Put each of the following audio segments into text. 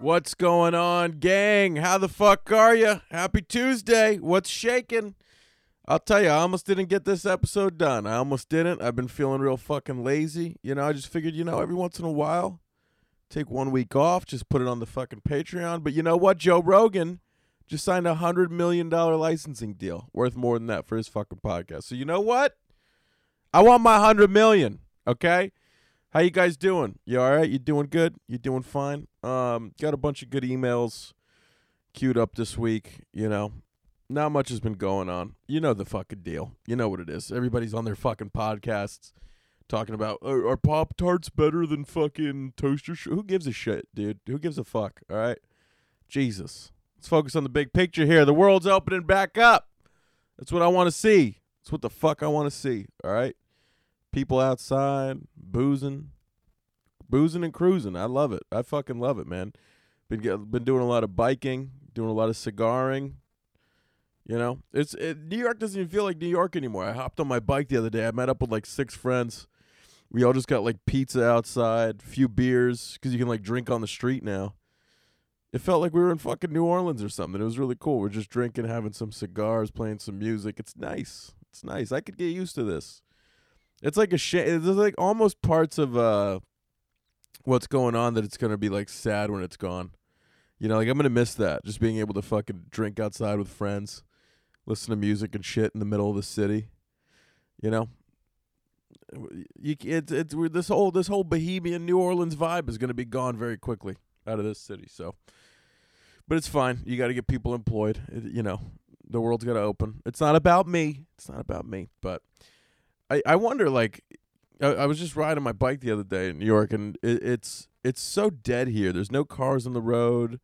What's going on, gang? How the fuck are you? Happy Tuesday. What's shaking? I'll tell you, I almost didn't get this episode done. I almost didn't. I've been feeling real fucking lazy. You know, I just figured, you know, every once in a while, take one week off, just put it on the fucking Patreon. But you know what? Joe Rogan just signed a hundred million dollar licensing deal, worth more than that for his fucking podcast. So you know what? I want my hundred million. Okay. How you guys doing? You all right? You doing good? You doing fine? Um, got a bunch of good emails queued up this week. You know, not much has been going on. You know the fucking deal. You know what it is. Everybody's on their fucking podcasts talking about are, are Pop Tarts better than fucking toaster? Sh-? Who gives a shit, dude? Who gives a fuck? All right, Jesus. Let's focus on the big picture here. The world's opening back up. That's what I want to see. That's what the fuck I want to see. All right, people outside boozing, boozing and cruising. I love it. I fucking love it, man. Been get, been doing a lot of biking, doing a lot of cigaring. You know, it's it, New York doesn't even feel like New York anymore. I hopped on my bike the other day. I met up with like six friends. We all just got like pizza outside, few beers because you can like drink on the street now. It felt like we were in fucking New Orleans or something. It was really cool. We're just drinking, having some cigars, playing some music. It's nice. It's nice. I could get used to this. It's like a shame. There's like almost parts of uh, what's going on that it's gonna be like sad when it's gone. You know, like I'm gonna miss that. Just being able to fucking drink outside with friends, listen to music and shit in the middle of the city. You know, you it's it's this whole this whole Bohemian New Orleans vibe is gonna be gone very quickly out of this city. So, but it's fine. You got to get people employed. It, you know, the world's got to open. It's not about me. It's not about me. But I I wonder like I, I was just riding my bike the other day in New York, and it, it's it's so dead here. There's no cars on the road,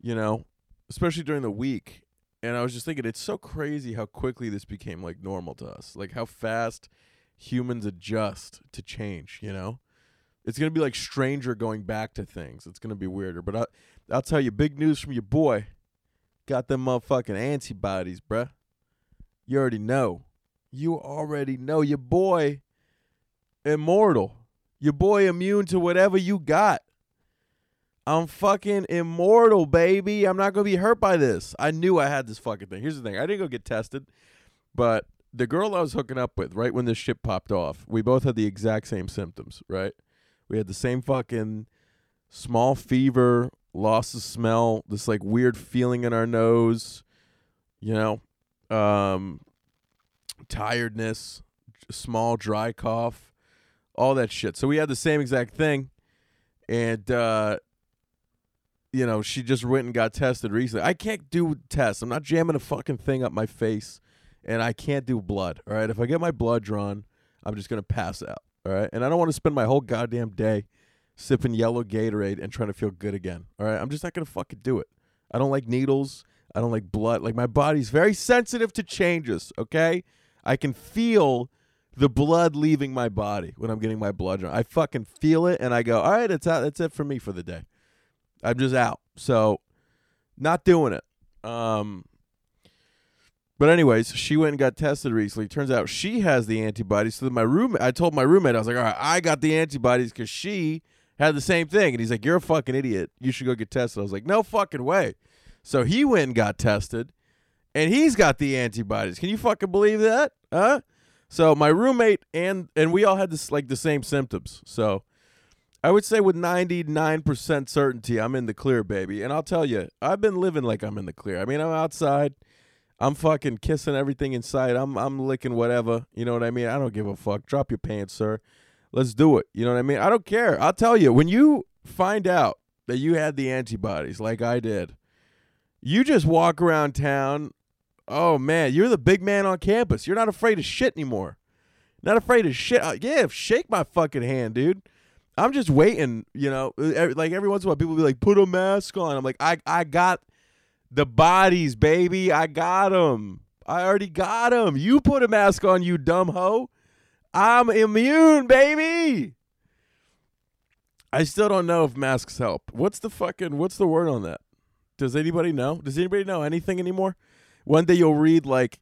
you know, especially during the week. And I was just thinking, it's so crazy how quickly this became like normal to us. Like how fast humans adjust to change. You know, it's gonna be like stranger going back to things. It's gonna be weirder. But I, I'll tell you, big news from your boy. Got them motherfucking antibodies, bruh. You already know. You already know. Your boy immortal. Your boy immune to whatever you got. I'm fucking immortal, baby. I'm not gonna be hurt by this. I knew I had this fucking thing. Here's the thing. I didn't go get tested, but the girl I was hooking up with, right when this shit popped off, we both had the exact same symptoms, right? We had the same fucking small fever, loss of smell, this like weird feeling in our nose, you know, um, tiredness, small dry cough, all that shit. So we had the same exact thing, and uh, you know, she just went and got tested recently. I can't do tests. I'm not jamming a fucking thing up my face, and I can't do blood. All right, if I get my blood drawn, I'm just gonna pass out. All right, and I don't want to spend my whole goddamn day sipping yellow Gatorade and trying to feel good again. All right, I'm just not gonna fucking do it. I don't like needles. I don't like blood. Like my body's very sensitive to changes. Okay, I can feel the blood leaving my body when I'm getting my blood drawn. I fucking feel it, and I go, all right, that's out. That's it for me for the day. I'm just out. So, not doing it. Um. But anyways, she went and got tested recently. Turns out she has the antibodies. So my roommate, I told my roommate, I was like, all right, I got the antibodies because she had the same thing. And he's like, you're a fucking idiot. You should go get tested. I was like, no fucking way. So he went and got tested, and he's got the antibodies. Can you fucking believe that? Huh? So my roommate and and we all had this like the same symptoms. So I would say with 99% certainty I'm in the clear, baby. And I'll tell you, I've been living like I'm in the clear. I mean, I'm outside. I'm fucking kissing everything in sight. I'm I'm licking whatever. You know what I mean? I don't give a fuck. Drop your pants, sir. Let's do it. You know what I mean? I don't care. I'll tell you, when you find out that you had the antibodies like I did, you just walk around town. Oh man, you're the big man on campus. You're not afraid of shit anymore. Not afraid of shit. Uh, yeah, shake my fucking hand, dude. I'm just waiting, you know. Like every once in a while, people be like, "Put a mask on." I'm like, "I, I got the bodies, baby. I got them. I already got them. You put a mask on, you dumb hoe. I'm immune, baby." I still don't know if masks help. What's the fucking? What's the word on that? Does anybody know? Does anybody know anything anymore? One day you'll read like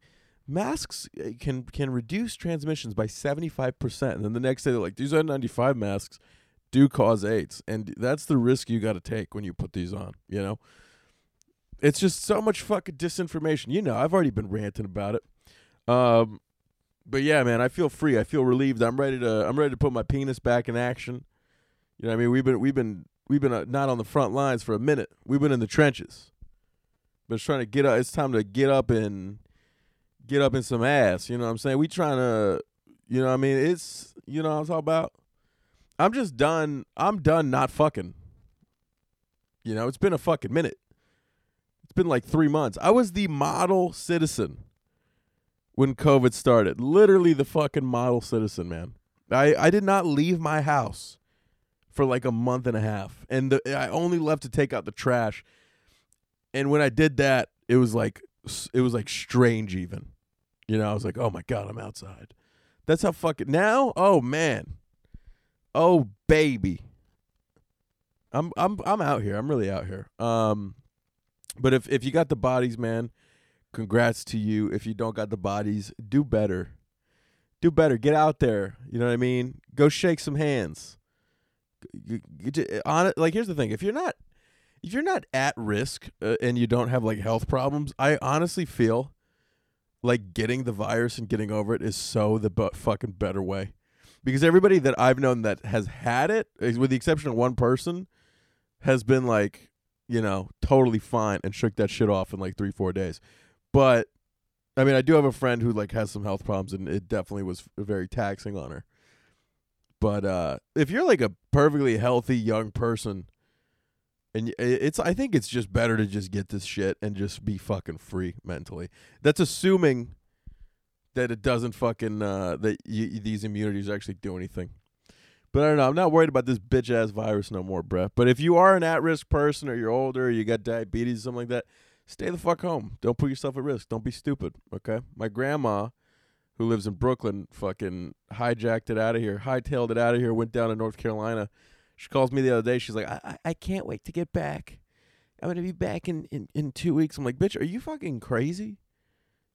masks uh, can can reduce transmissions by 75%. And then the next day they're like these N95 masks do cause AIDS. And that's the risk you got to take when you put these on, you know? It's just so much fucking disinformation. You know, I've already been ranting about it. Um but yeah, man, I feel free. I feel relieved. I'm ready to I'm ready to put my penis back in action. You know what I mean? We've been we've been we've been uh, not on the front lines for a minute. We've been in the trenches. But it's trying to get up. It's time to get up and get up in some ass. You know what I'm saying? We trying to, you know what I mean? It's, you know what I'm talking about? I'm just done. I'm done not fucking. You know, it's been a fucking minute. It's been like three months. I was the model citizen when COVID started. Literally the fucking model citizen, man. I, I did not leave my house for like a month and a half. And the, I only left to take out the trash. And when I did that, it was like it was like strange even. You know, I was like, "Oh my god, I'm outside." That's how fucking now? Oh man. Oh baby. I'm I'm I'm out here. I'm really out here. Um but if if you got the bodies, man, congrats to you. If you don't got the bodies, do better. Do better. Get out there. You know what I mean? Go shake some hands. You, on like here's the thing: if you're not if you're not at risk uh, and you don't have like health problems, I honestly feel like getting the virus and getting over it is so the bu- fucking better way. Because everybody that I've known that has had it, with the exception of one person, has been like, you know, totally fine and shook that shit off in like three, four days. But I mean, I do have a friend who like has some health problems, and it definitely was very taxing on her. But uh, if you're like a perfectly healthy young person and it's I think it's just better to just get this shit and just be fucking free mentally. That's assuming that it doesn't fucking uh, that y- these immunities actually do anything. But I don't know. I'm not worried about this bitch ass virus no more, bruh. But if you are an at risk person or you're older, or you got diabetes, something like that, stay the fuck home. Don't put yourself at risk. Don't be stupid. Okay. My grandma, who lives in Brooklyn, fucking hijacked it out of here, hightailed it out of here, went down to North Carolina she calls me the other day. She's like, I, I, can't wait to get back. I'm gonna be back in, in, in two weeks. I'm like, bitch, are you fucking crazy?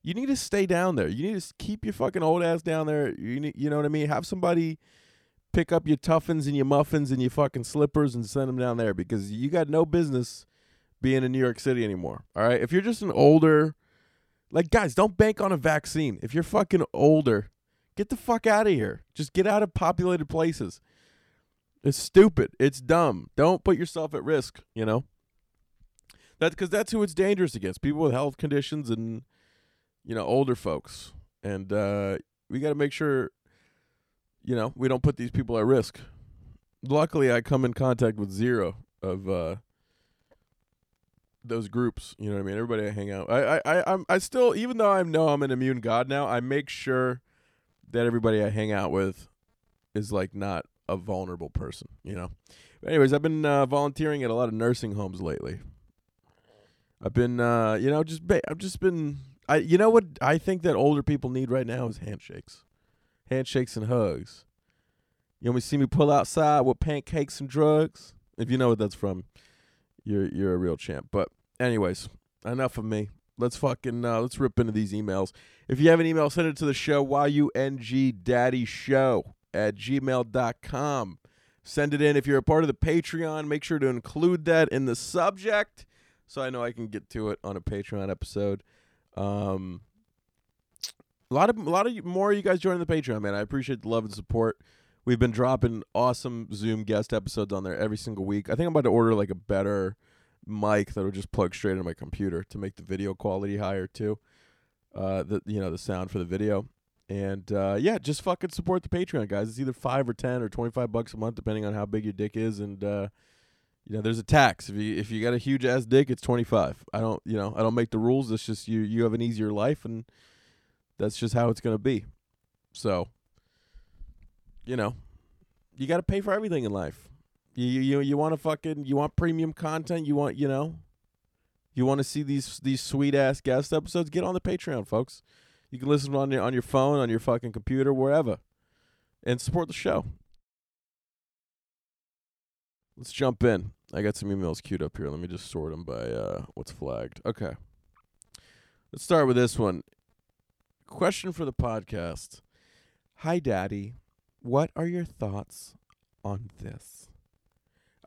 You need to stay down there. You need to keep your fucking old ass down there. You need, you know what I mean? Have somebody pick up your tuffins and your muffins and your fucking slippers and send them down there because you got no business being in New York City anymore. All right. If you're just an older, like guys, don't bank on a vaccine. If you're fucking older, get the fuck out of here. Just get out of populated places. It's stupid. It's dumb. Don't put yourself at risk, you know? That's because that's who it's dangerous against people with health conditions and, you know, older folks. And uh, we got to make sure, you know, we don't put these people at risk. Luckily, I come in contact with zero of uh, those groups. You know what I mean? Everybody I hang out. I, I, I'm, I still, even though I know I'm an immune god now, I make sure that everybody I hang out with is like not a vulnerable person, you know. But anyways, I've been uh, volunteering at a lot of nursing homes lately. I've been, uh, you know, just ba- I've just been. I, you know what I think that older people need right now is handshakes, handshakes and hugs. You want me to see me pull outside with pancakes and drugs? If you know what that's from, you're you're a real champ. But anyways, enough of me. Let's fucking uh, let's rip into these emails. If you have an email, send it to the show. Y U N G Daddy Show at gmail.com. Send it in. If you're a part of the Patreon, make sure to include that in the subject so I know I can get to it on a Patreon episode. Um, a lot of a lot of more of you guys joining the Patreon, man. I appreciate the love and support. We've been dropping awesome Zoom guest episodes on there every single week. I think I'm about to order like a better mic that'll just plug straight into my computer to make the video quality higher too. Uh, the you know the sound for the video. And uh, yeah, just fucking support the Patreon, guys. It's either five or ten or twenty five bucks a month, depending on how big your dick is. And uh, you know, there's a tax. If you if you got a huge ass dick, it's twenty five. I don't you know I don't make the rules. It's just you you have an easier life, and that's just how it's gonna be. So, you know, you got to pay for everything in life. You you you want to fucking you want premium content. You want you know, you want to see these these sweet ass guest episodes. Get on the Patreon, folks. You can listen on your on your phone, on your fucking computer, wherever, and support the show. Let's jump in. I got some emails queued up here. Let me just sort them by uh, what's flagged. Okay. Let's start with this one. Question for the podcast. Hi, Daddy. What are your thoughts on this?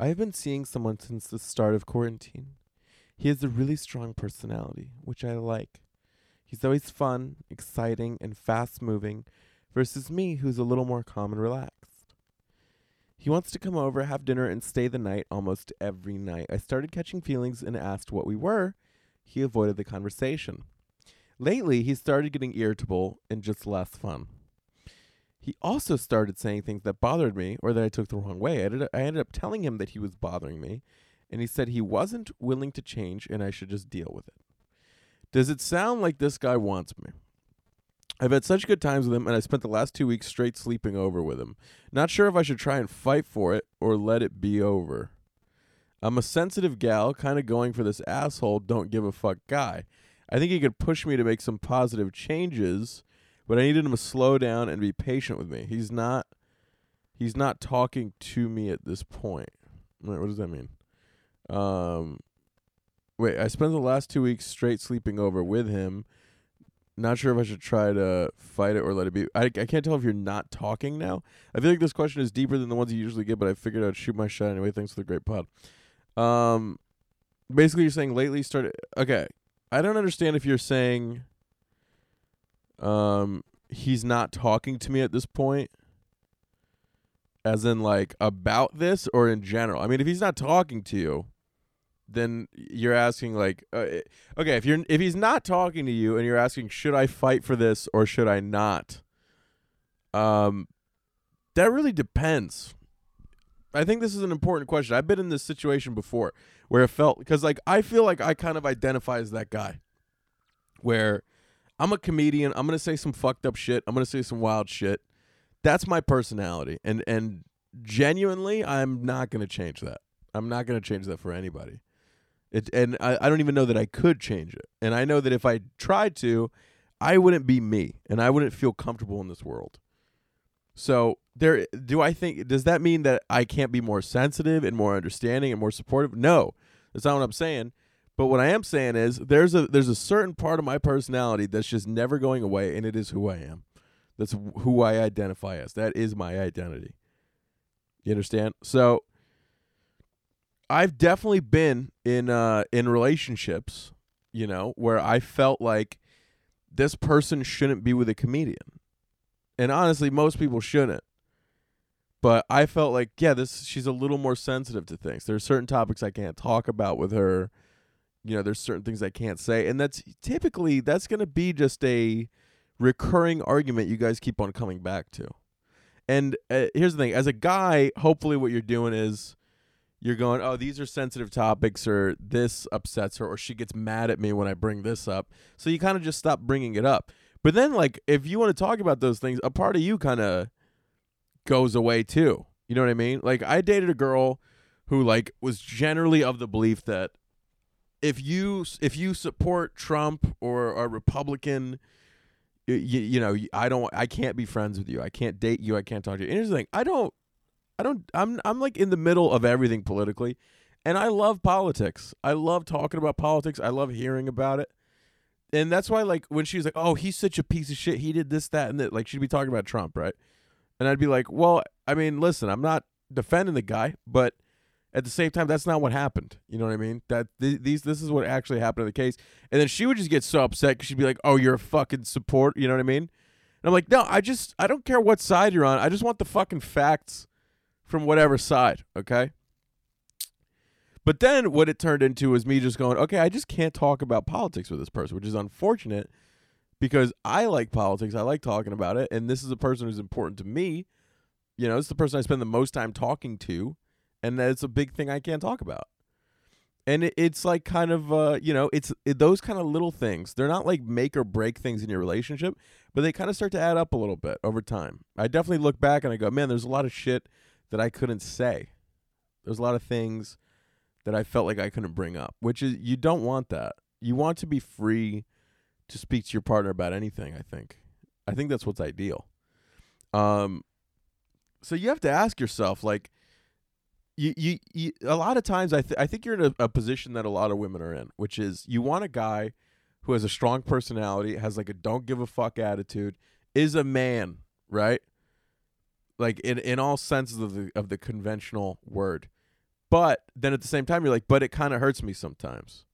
I have been seeing someone since the start of quarantine. He has a really strong personality, which I like. He's always fun, exciting, and fast moving, versus me, who's a little more calm and relaxed. He wants to come over, have dinner, and stay the night almost every night. I started catching feelings and asked what we were. He avoided the conversation. Lately, he started getting irritable and just less fun. He also started saying things that bothered me or that I took the wrong way. I ended, I ended up telling him that he was bothering me, and he said he wasn't willing to change and I should just deal with it. Does it sound like this guy wants me? I've had such good times with him, and I spent the last two weeks straight sleeping over with him. Not sure if I should try and fight for it or let it be over. I'm a sensitive gal, kind of going for this asshole, don't give a fuck guy. I think he could push me to make some positive changes, but I needed him to slow down and be patient with me. He's not. He's not talking to me at this point. Wait, what does that mean? Um, wait, I spent the last two weeks straight sleeping over with him. Not sure if I should try to fight it or let it be. I, I can't tell if you're not talking now. I feel like this question is deeper than the ones you usually get, but I figured I'd shoot my shot anyway. Thanks for the great pod. Um, basically, you're saying lately started. Okay, I don't understand if you're saying, um, he's not talking to me at this point, as in like about this or in general. I mean, if he's not talking to you, then you're asking like uh, okay if you're if he's not talking to you and you're asking should i fight for this or should i not? Um that really depends. I think this is an important question. I've been in this situation before where it felt because like i feel like i kind of identify as that guy where i'm a comedian i'm gonna say some fucked up shit i'm gonna say some wild shit that's my personality and and genuinely i'm not gonna change that i'm not gonna change that for anybody it, and I, I don't even know that I could change it. And I know that if I tried to, I wouldn't be me and I wouldn't feel comfortable in this world. So there do I think does that mean that I can't be more sensitive and more understanding and more supportive? No. That's not what I'm saying. But what I am saying is there's a there's a certain part of my personality that's just never going away and it is who I am. That's who I identify as. That is my identity. You understand? So I've definitely been in uh in relationships, you know, where I felt like this person shouldn't be with a comedian. And honestly, most people shouldn't. But I felt like, yeah, this she's a little more sensitive to things. There are certain topics I can't talk about with her. You know, there's certain things I can't say, and that's typically that's going to be just a recurring argument you guys keep on coming back to. And uh, here's the thing, as a guy, hopefully what you're doing is you're going, oh, these are sensitive topics, or this upsets her, or she gets mad at me when I bring this up. So you kind of just stop bringing it up. But then, like, if you want to talk about those things, a part of you kind of goes away too. You know what I mean? Like, I dated a girl who, like, was generally of the belief that if you if you support Trump or a Republican, you, you know, I don't, I can't be friends with you. I can't date you. I can't talk to you. Thing: I don't I don't I'm I'm like in the middle of everything politically. And I love politics. I love talking about politics. I love hearing about it. And that's why like when she's like, "Oh, he's such a piece of shit. He did this that and that." Like she'd be talking about Trump, right? And I'd be like, "Well, I mean, listen, I'm not defending the guy, but at the same time, that's not what happened. You know what I mean? That th- these this is what actually happened in the case. And then she would just get so upset because she'd be like, "Oh, you're a fucking support." You know what I mean? And I'm like, "No, I just I don't care what side you're on. I just want the fucking facts from whatever side, okay? But then what it turned into was me just going, okay, I just can't talk about politics with this person, which is unfortunate because I like politics. I like talking about it. And this is a person who's important to me. You know, it's the person I spend the most time talking to. And that's a big thing I can't talk about. And it, it's like kind of, uh, you know, it's it, those kind of little things. They're not like make or break things in your relationship, but they kind of start to add up a little bit over time. I definitely look back and I go, man, there's a lot of shit that I couldn't say. There's a lot of things that I felt like I couldn't bring up, which is you don't want that. You want to be free to speak to your partner about anything, I think. I think that's what's ideal. Um so you have to ask yourself like you, you, you a lot of times I, th- I think you're in a, a position that a lot of women are in, which is you want a guy who has a strong personality, has like a don't give a fuck attitude, is a man, right? Like in in all senses of the of the conventional word. But then at the same time you're like, but it kind of hurts me sometimes.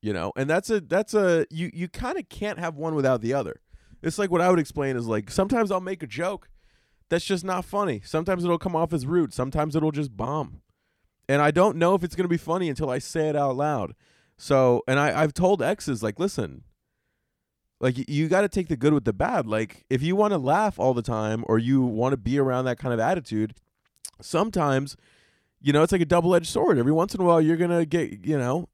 You know? And that's a that's a you you kind of can't have one without the other. It's like what I would explain is like sometimes I'll make a joke that's just not funny. Sometimes it'll come off as rude. Sometimes it'll just bomb. And I don't know if it's going to be funny until I say it out loud. So, and I, I've told exes, like, listen, like, you, got to take the good with the bad. Like, if you want to laugh all the time or you want to be around that kind of attitude, sometimes, you know, it's like a double edged sword. Every once in a while, you're going to get, you know,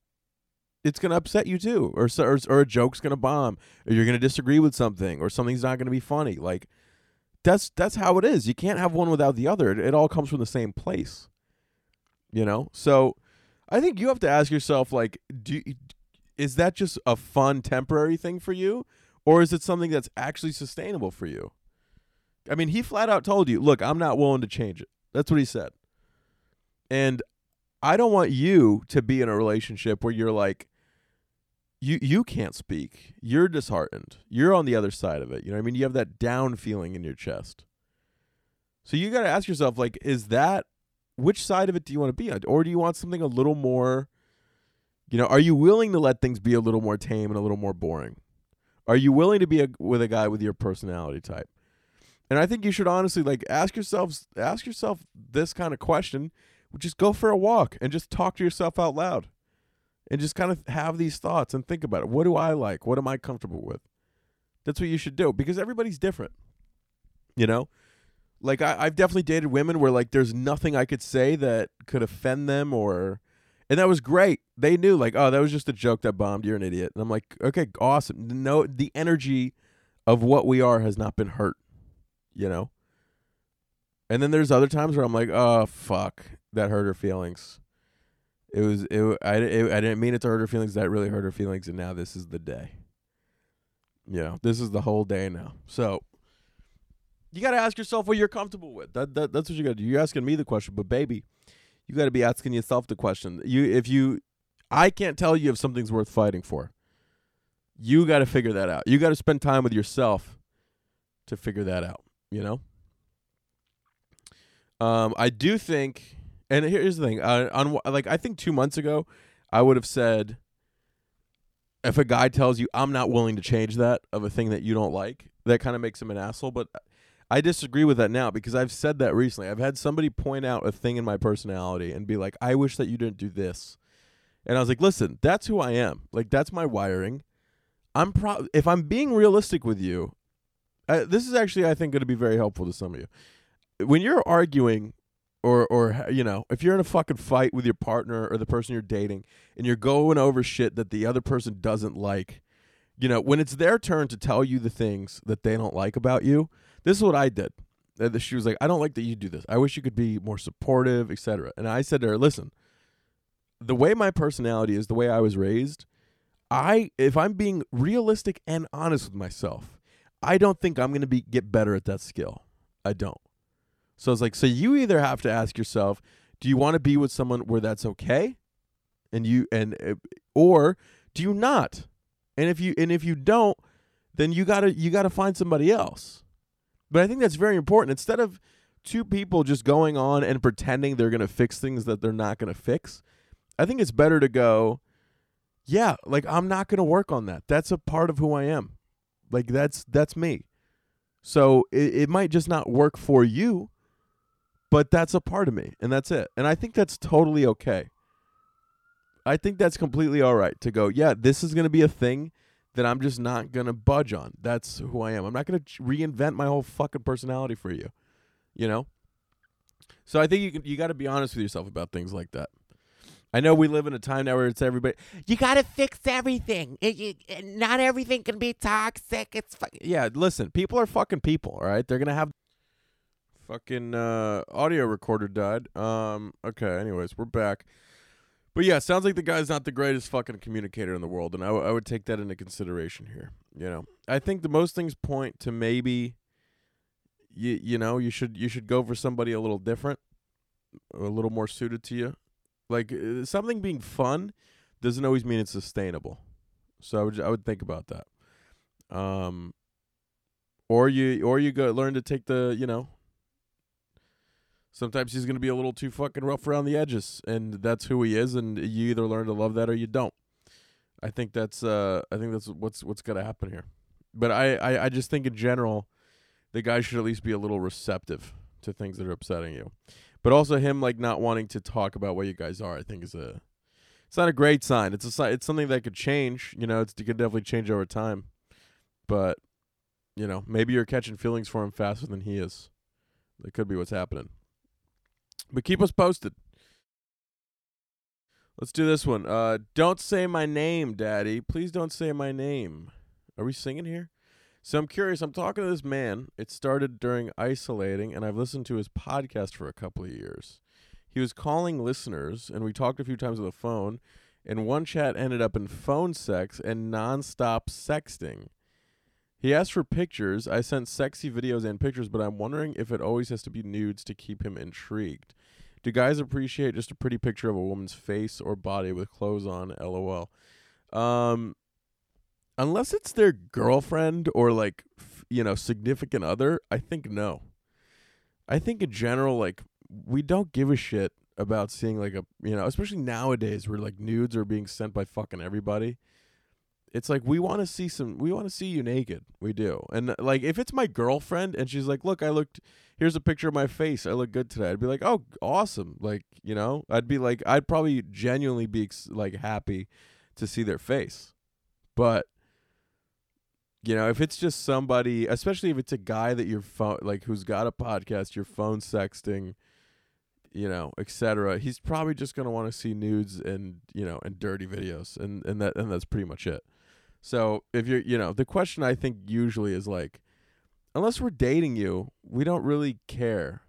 it's going to upset you too. Or, or, or a joke's going to bomb. Or you're going to disagree with something. Or something's not going to be funny. Like, that's that's how it is. You can't have one without the other. It, it all comes from the same place. You know? So I think you have to ask yourself like do is that just a fun temporary thing for you or is it something that's actually sustainable for you? I mean, he flat out told you, "Look, I'm not willing to change it." That's what he said. And I don't want you to be in a relationship where you're like you you can't speak. You're disheartened. You're on the other side of it. You know I mean? You have that down feeling in your chest. So you got to ask yourself like is that which side of it do you want to be on? Or do you want something a little more you know, are you willing to let things be a little more tame and a little more boring? Are you willing to be a, with a guy with your personality type? And I think you should honestly like ask yourselves ask yourself this kind of question, just go for a walk and just talk to yourself out loud and just kind of have these thoughts and think about it. What do I like? What am I comfortable with? That's what you should do because everybody's different. You know? Like I, I've definitely dated women where like there's nothing I could say that could offend them or and that was great. They knew like, oh, that was just a joke that bombed. You're an idiot. And I'm like, okay, awesome. No, the energy of what we are has not been hurt. You know. And then there's other times where I'm like, oh fuck, that hurt her feelings. It was it. I it, I didn't mean it to hurt her feelings. That really hurt her feelings, and now this is the day. Yeah, this is the whole day now. So you got to ask yourself what you're comfortable with. That, that that's what you got to do. You're asking me the question, but baby, you got to be asking yourself the question. You if you, I can't tell you if something's worth fighting for. You got to figure that out. You got to spend time with yourself to figure that out. You know. Um, I do think and here's the thing: uh, on like I think two months ago, I would have said, if a guy tells you I'm not willing to change that of a thing that you don't like, that kind of makes him an asshole. But I disagree with that now because I've said that recently. I've had somebody point out a thing in my personality and be like, "I wish that you didn't do this," and I was like, "Listen, that's who I am. Like that's my wiring. I'm pro. If I'm being realistic with you, uh, this is actually I think going to be very helpful to some of you. When you're arguing or or you know if you're in a fucking fight with your partner or the person you're dating and you're going over shit that the other person doesn't like you know when it's their turn to tell you the things that they don't like about you this is what i did. Uh, she was like i don't like that you do this. I wish you could be more supportive etc and i said to her listen the way my personality is the way i was raised i if i'm being realistic and honest with myself i don't think i'm going to be get better at that skill. I don't so it's like, so you either have to ask yourself, do you want to be with someone where that's okay, and you and uh, or do you not? And if you and if you don't, then you gotta you gotta find somebody else. But I think that's very important. Instead of two people just going on and pretending they're gonna fix things that they're not gonna fix, I think it's better to go, yeah, like I'm not gonna work on that. That's a part of who I am. Like that's that's me. So it, it might just not work for you, but that's a part of me and that's it and i think that's totally okay i think that's completely all right to go yeah this is going to be a thing that i'm just not going to budge on that's who i am i'm not going to reinvent my whole fucking personality for you you know so i think you can, you got to be honest with yourself about things like that I know we live in a time now where it's everybody. You got to fix everything. It, it, not everything can be toxic. It's fu-. yeah. Listen, people are fucking people. All right, they're gonna have Fucking uh, audio recorder died. Um, okay, anyways, we're back. But yeah, sounds like the guy's not the greatest fucking communicator in the world, and I, w- I would take that into consideration here. You know, I think the most things point to maybe, you you know, you should you should go for somebody a little different. a little more suited to you. Like uh, something being fun doesn't always mean it's sustainable. So I would I would think about that. Um or you or you go learn to take the, you know, sometimes he's going to be a little too fucking rough around the edges and that's who he is and you either learn to love that or you don't. I think that's uh I think that's what's what's going to happen here. But I, I I just think in general the guy should at least be a little receptive to things that are upsetting you. But also him like not wanting to talk about what you guys are, I think is a it's not a great sign. It's a si- it's something that could change. You know, it's, it could definitely change over time. But you know, maybe you're catching feelings for him faster than he is. That could be what's happening. But keep us posted. Let's do this one. Uh, don't say my name, Daddy. Please don't say my name. Are we singing here? So I'm curious. I'm talking to this man. It started during isolating, and I've listened to his podcast for a couple of years. He was calling listeners, and we talked a few times on the phone. And one chat ended up in phone sex and nonstop sexting. He asked for pictures. I sent sexy videos and pictures, but I'm wondering if it always has to be nudes to keep him intrigued. Do guys appreciate just a pretty picture of a woman's face or body with clothes on? LOL. Um, unless it's their girlfriend or like f- you know significant other, I think no. I think in general, like we don't give a shit about seeing like a you know, especially nowadays where like nudes are being sent by fucking everybody. It's like we want to see some we want to see you naked. We do. And like if it's my girlfriend and she's like, "Look, I looked here's a picture of my face. I look good today." I'd be like, "Oh, awesome." Like, you know, I'd be like I'd probably genuinely be ex- like happy to see their face. But you know, if it's just somebody, especially if it's a guy that you're phone like who's got a podcast, you're phone sexting, you know, etc. He's probably just gonna want to see nudes and you know and dirty videos, and and that and that's pretty much it. So if you're, you know, the question I think usually is like, unless we're dating you, we don't really care.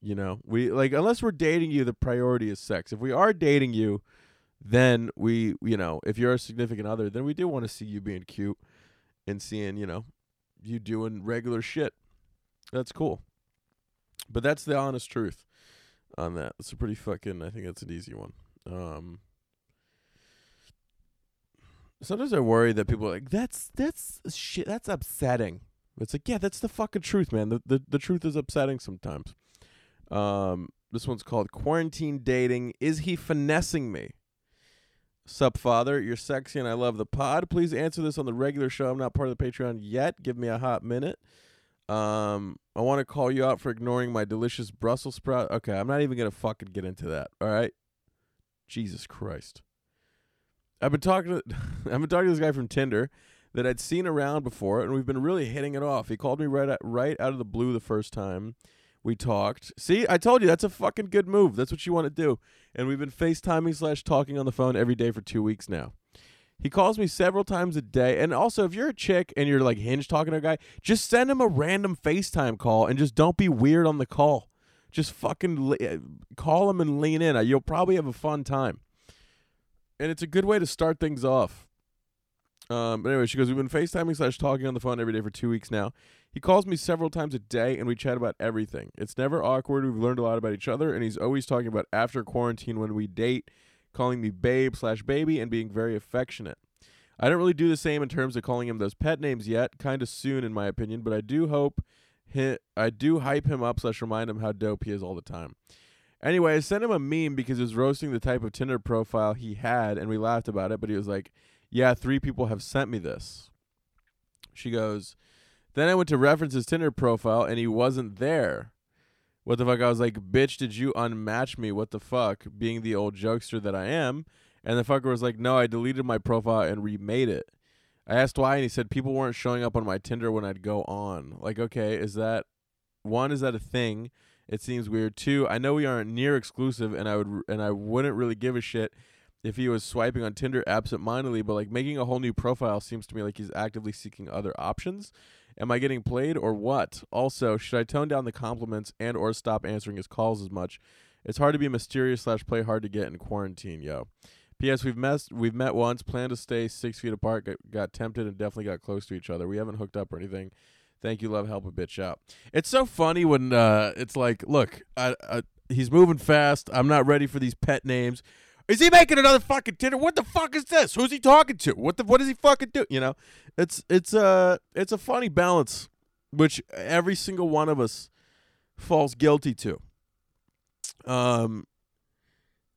You know, we like unless we're dating you, the priority is sex. If we are dating you, then we, you know, if you're a significant other, then we do want to see you being cute and seeing, you know, you doing regular shit. That's cool. But that's the honest truth on that. It's a pretty fucking I think that's an easy one. Um Sometimes I worry that people are like, that's that's shit that's upsetting. It's like, yeah, that's the fucking truth, man. The the, the truth is upsetting sometimes. Um this one's called Quarantine Dating. Is he finessing me? Sup, father? You're sexy and I love the pod. Please answer this on the regular show. I'm not part of the Patreon yet. Give me a hot minute. Um, I want to call you out for ignoring my delicious Brussels sprout. Okay, I'm not even gonna fucking get into that. All right. Jesus Christ. I've been talking to I've been talking to this guy from Tinder that I'd seen around before, and we've been really hitting it off. He called me right out, right out of the blue the first time we talked. See, I told you that's a fucking good move. That's what you want to do. And we've been FaceTiming slash talking on the phone every day for two weeks now. He calls me several times a day. And also, if you're a chick and you're like hinge talking to a guy, just send him a random FaceTime call and just don't be weird on the call. Just fucking le- eh, call him and lean in. Uh, you'll probably have a fun time. And it's a good way to start things off. Um, but anyway, she goes, We've been FaceTiming slash talking on the phone every day for two weeks now. He calls me several times a day and we chat about everything. It's never awkward. We've learned a lot about each other, and he's always talking about after quarantine when we date, calling me babe slash baby, and being very affectionate. I don't really do the same in terms of calling him those pet names yet, kind of soon in my opinion, but I do hope hi- I do hype him up slash remind him how dope he is all the time. Anyway, I sent him a meme because he was roasting the type of Tinder profile he had, and we laughed about it. But he was like, "Yeah, three people have sent me this." She goes, "Then I went to reference his Tinder profile, and he wasn't there." What the fuck? I was like, "Bitch, did you unmatch me? What the fuck?" Being the old jokester that I am, and the fucker was like, "No, I deleted my profile and remade it." I asked why, and he said people weren't showing up on my Tinder when I'd go on. Like, okay, is that one? Is that a thing? It seems weird. too. I know we aren't near exclusive, and I would and I wouldn't really give a shit if he was swiping on Tinder absent-mindedly. But like making a whole new profile seems to me like he's actively seeking other options. Am I getting played or what? Also, should I tone down the compliments and or stop answering his calls as much? It's hard to be mysterious slash play hard to get in quarantine, yo. P.S. We've met we've met once, planned to stay six feet apart, got, got tempted, and definitely got close to each other. We haven't hooked up or anything. Thank you, love, help a bitch out. It's so funny when uh, it's like, look, I, I, he's moving fast. I'm not ready for these pet names. Is he making another fucking Tinder? What the fuck is this? Who's he talking to? What the what does he fucking do? You know, it's it's a it's a funny balance, which every single one of us falls guilty to. Um,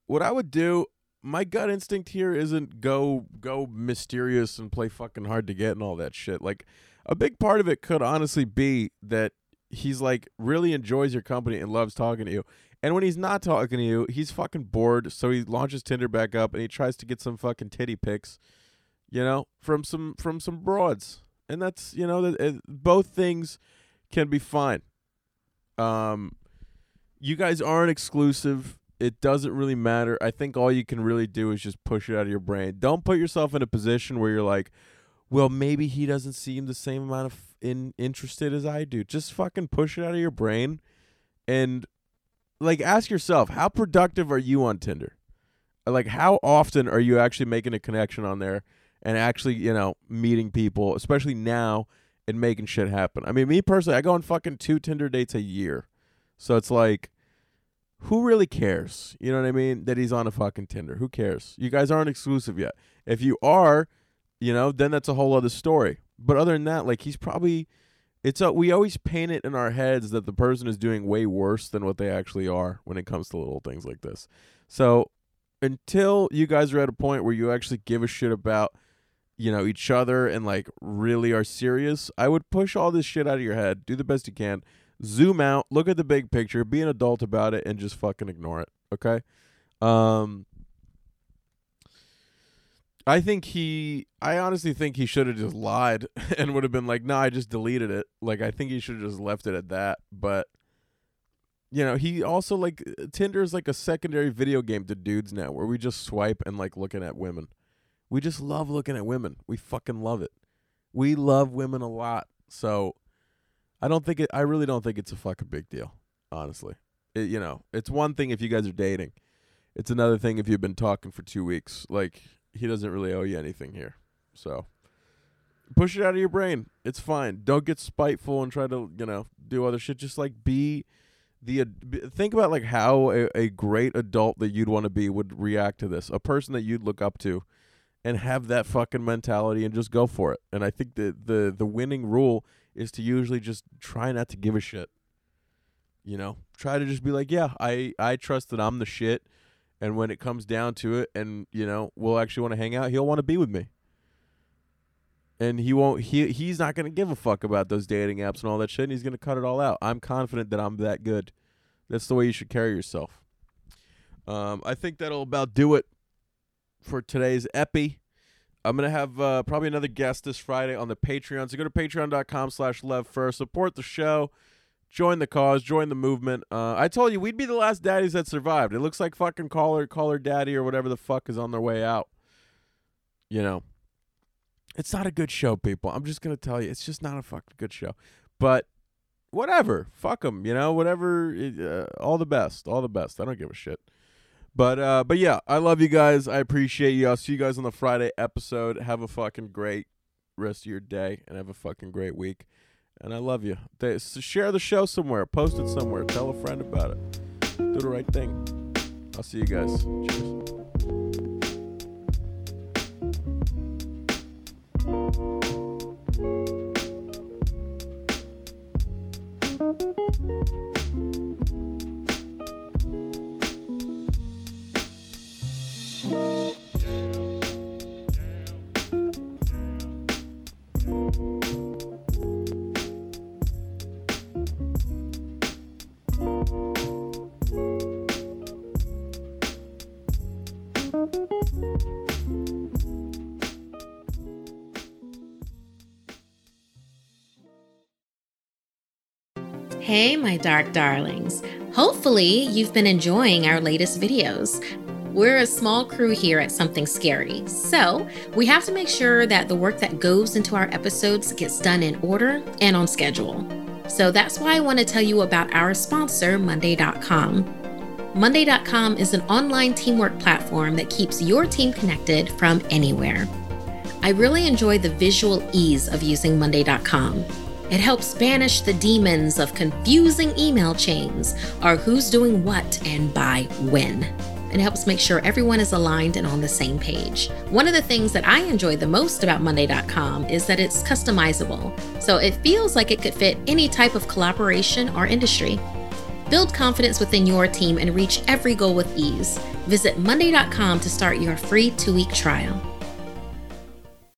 what I would do, my gut instinct here isn't go go mysterious and play fucking hard to get and all that shit. Like a big part of it could honestly be that he's like really enjoys your company and loves talking to you. And when he's not talking to you, he's fucking bored. So he launches Tinder back up and he tries to get some fucking titty pics, you know, from some from some broads. And that's you know that both things can be fine. Um, you guys aren't exclusive. It doesn't really matter. I think all you can really do is just push it out of your brain. Don't put yourself in a position where you're like, well, maybe he doesn't seem the same amount of in interested as I do. Just fucking push it out of your brain and like ask yourself, how productive are you on Tinder? Like how often are you actually making a connection on there and actually, you know, meeting people, especially now and making shit happen. I mean, me personally, I go on fucking two Tinder dates a year. So it's like who really cares? You know what I mean? That he's on a fucking Tinder. Who cares? You guys aren't exclusive yet. If you are, you know, then that's a whole other story. But other than that, like he's probably it's a, we always paint it in our heads that the person is doing way worse than what they actually are when it comes to little things like this. So until you guys are at a point where you actually give a shit about you know each other and like really are serious, I would push all this shit out of your head. Do the best you can. Zoom out, look at the big picture, be an adult about it and just fucking ignore it, okay? Um I think he I honestly think he should have just lied and would have been like, "No, nah, I just deleted it." Like I think he should have just left it at that, but you know, he also like Tinder is like a secondary video game to dudes now where we just swipe and like looking at women. We just love looking at women. We fucking love it. We love women a lot. So I don't think it I really don't think it's a fucking big deal, honestly. It, you know, it's one thing if you guys are dating. It's another thing if you've been talking for 2 weeks. Like he doesn't really owe you anything here. So push it out of your brain. It's fine. Don't get spiteful and try to, you know, do other shit. Just like be the think about like how a, a great adult that you'd want to be would react to this. A person that you'd look up to and have that fucking mentality and just go for it. And I think the the the winning rule is to usually just try not to give a shit. You know, try to just be like, yeah, I I trust that I'm the shit and when it comes down to it and you know we'll actually want to hang out he'll want to be with me. And he won't he he's not going to give a fuck about those dating apps and all that shit and he's going to cut it all out. I'm confident that i'm that good. That's the way you should carry yourself. Um, i think that'll about do it for today's epi. I'm going to have uh, probably another guest this friday on the patreon. So go to patreon.com slash levfer. Support the show join the cause, join the movement. Uh, I told you we'd be the last daddies that survived. It looks like fucking caller, Call Her Daddy or whatever the fuck is on their way out. You know, it's not a good show, people. I'm just gonna tell you, it's just not a fucking good show. But whatever, fuck them. You know, whatever. Uh, all the best, all the best. I don't give a shit. But uh, but yeah, I love you guys. I appreciate you. I'll see you guys on the Friday episode. Have a fucking great rest of your day and have a fucking great week and I love you. They, share the show somewhere, post it somewhere, tell a friend about it. Do the right thing. I'll see you guys. Cheers. Hey, my dark darlings. Hopefully, you've been enjoying our latest videos. We're a small crew here at Something Scary, so we have to make sure that the work that goes into our episodes gets done in order and on schedule. So that's why I want to tell you about our sponsor, Monday.com. Monday.com is an online teamwork platform that keeps your team connected from anywhere. I really enjoy the visual ease of using Monday.com. It helps banish the demons of confusing email chains or who's doing what and by when. It helps make sure everyone is aligned and on the same page. One of the things that I enjoy the most about Monday.com is that it's customizable, so it feels like it could fit any type of collaboration or industry. Build confidence within your team and reach every goal with ease. Visit Monday.com to start your free two week trial.